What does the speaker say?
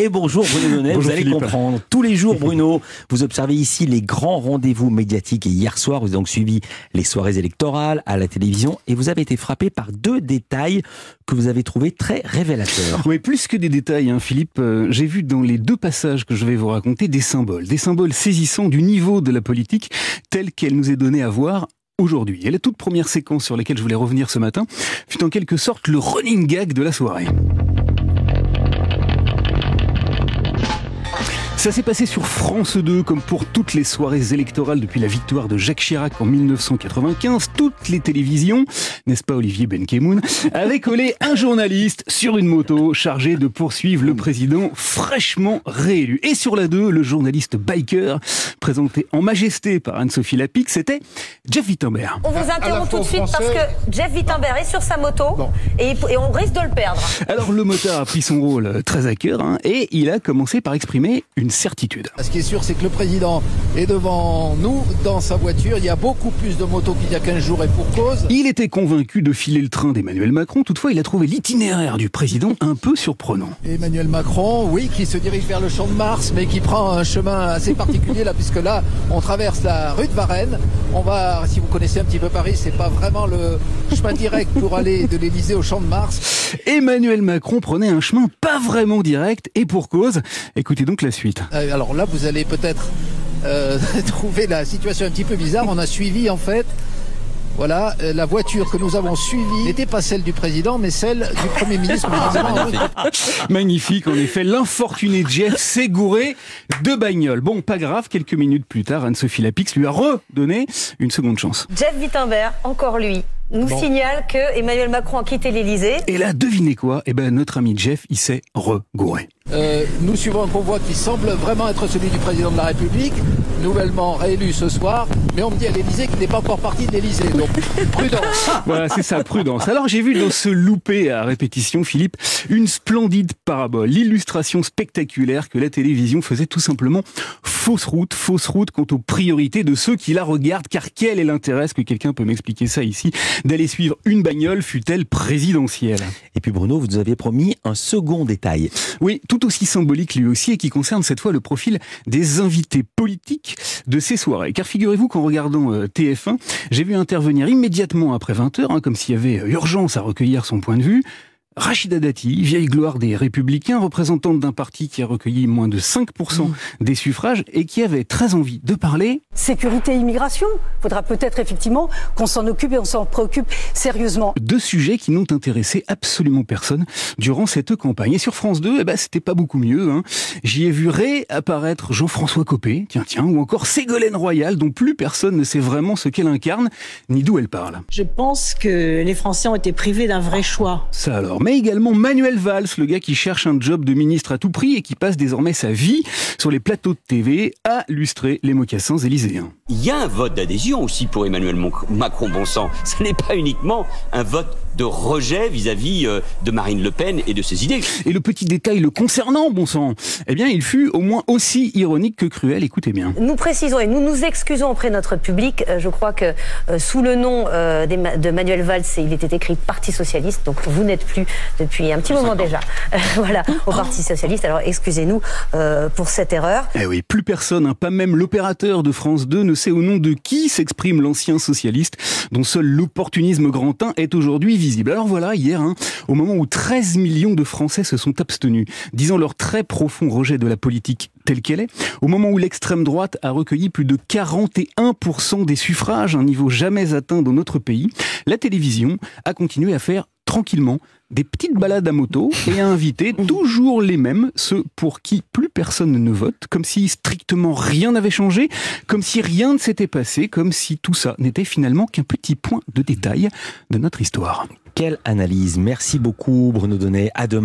Et bonjour Bruno Donnet, vous allez Philippe. comprendre. Tous les jours, Bruno, vous observez ici les grands rendez-vous médiatiques. Et hier soir, vous avez donc suivi les soirées électorales à la télévision et vous avez été frappé par deux détails que vous avez trouvés très révélateurs. Oui, plus que des détails, hein, Philippe, euh, j'ai vu dans les deux passages que je vais vous raconter des symboles, des symboles saisissants du niveau de la politique telle qu'elle nous est donnée à voir aujourd'hui. Et la toute première séquence sur laquelle je voulais revenir ce matin fut en quelque sorte le running gag de la soirée. Ça s'est passé sur France 2, comme pour toutes les soirées électorales depuis la victoire de Jacques Chirac en 1995. Toutes les télévisions, n'est-ce pas Olivier Benkemoun, avaient collé un journaliste sur une moto chargé de poursuivre le président fraîchement réélu. Et sur la 2, le journaliste biker, présenté en majesté par Anne-Sophie Lapic, c'était Jeff Wittenberg. On vous interrompt tout de suite français- parce que Jeff Wittenberg est sur sa moto Bon. et, il- et on risque de le perdre. Alors le motard a pris son rôle euh, très à cœur hein, et il a commencé par exprimer une certitude. Ce qui est sûr, c'est que le président est devant nous dans sa voiture. Il y a beaucoup plus de motos qu'il y a 15 jours et pour cause. Il était convaincu de filer le train d'Emmanuel Macron, toutefois il a trouvé l'itinéraire du président un peu surprenant. Emmanuel Macron, oui, qui se dirige vers le champ de Mars, mais qui prend un chemin assez particulier là, puisque là, on traverse la rue de Varennes. On va, si vous connaissez un petit peu Paris, c'est pas vraiment le chemin direct pour aller de l'Elysée au champ de Mars. Emmanuel Macron prenait un chemin pas vraiment direct et pour cause. Écoutez donc la suite. Euh, alors là, vous allez peut-être euh, trouver la situation un petit peu bizarre. On a suivi en fait. Voilà, euh, la voiture que nous avons suivie n'était pas celle du président, mais celle du Premier ministre. Magnifique, en effet, l'infortuné Jeff s'est gouré de bagnole. Bon, pas grave, quelques minutes plus tard, Anne-Sophie Lapix lui a redonné une seconde chance. Jeff Wittenberg, encore lui, nous Bon. signale que Emmanuel Macron a quitté l'Elysée. Et là, devinez quoi? Eh ben, notre ami Jeff, il s'est regouré. Euh, nous suivons un convoi qui semble vraiment être celui du président de la République, nouvellement réélu ce soir, mais on me dit à l'Élysée qu'il n'est pas encore parti de l'Élysée. Donc, prudence. Voilà, c'est ça, prudence. Alors j'ai vu dans ce loupé à répétition, Philippe, une splendide parabole, l'illustration spectaculaire que la télévision faisait tout simplement fausse route, fausse route quant aux priorités de ceux qui la regardent, car quel est l'intérêt, est-ce que quelqu'un peut m'expliquer ça ici, d'aller suivre une bagnole, fut-elle présidentielle? Et puis Bruno, vous nous aviez promis un second détail. Oui, tout aussi symbolique lui aussi et qui concerne cette fois le profil des invités politiques de ces soirées. Car figurez-vous qu'en regardant euh, TF1, j'ai vu intervenir immédiatement après 20h, hein, comme s'il y avait euh, urgence à recueillir son point de vue, Rachida Dati, vieille gloire des Républicains, représentante d'un parti qui a recueilli moins de 5% des suffrages et qui avait très envie de parler Sécurité, immigration. Faudra peut-être effectivement qu'on s'en occupe et on s'en préoccupe sérieusement. deux sujets qui n'ont intéressé absolument personne durant cette campagne. Et sur France 2, eh ben, c'était pas beaucoup mieux. Hein. J'y ai vu réapparaître Jean-François Copé, tiens, tiens, ou encore Ségolène Royal, dont plus personne ne sait vraiment ce qu'elle incarne, ni d'où elle parle. Je pense que les Français ont été privés d'un vrai choix. Ça alors. Mais également Manuel Valls, le gars qui cherche un job de ministre à tout prix et qui passe désormais sa vie sur les plateaux de TV à lustrer les mocassins Il y a un vote d'adhésion aussi pour Emmanuel Macron, bon sang. Ce n'est pas uniquement un vote de rejet vis-à-vis euh, de Marine Le Pen et de ses idées. Et le petit détail le concernant, bon sang, eh bien, il fut au moins aussi ironique que cruel, écoutez bien. Nous précisons et nous nous excusons auprès de notre public. Euh, je crois que euh, sous le nom euh, de Manuel Valls, il était écrit Parti Socialiste. Donc vous n'êtes plus depuis un petit moment déjà voilà, au Parti Socialiste. Alors excusez-nous euh, pour cette erreur. Eh oui, plus personne, hein, pas même l'opérateur de France 2 ne sait au nom de qui s'exprime l'ancien socialiste, dont seul l'opportunisme grantin est aujourd'hui Alors voilà, hier, hein, au moment où 13 millions de Français se sont abstenus, disant leur très profond rejet de la politique telle qu'elle est, au moment où l'extrême droite a recueilli plus de 41% des suffrages, un niveau jamais atteint dans notre pays, la télévision a continué à faire tranquillement des petites balades à moto et à inviter toujours les mêmes, ceux pour qui plus personne ne vote, comme si strictement rien n'avait changé, comme si rien ne s'était passé, comme si tout ça n'était finalement qu'un petit point de détail de notre histoire. Quelle analyse. Merci beaucoup Bruno Donnet. À demain.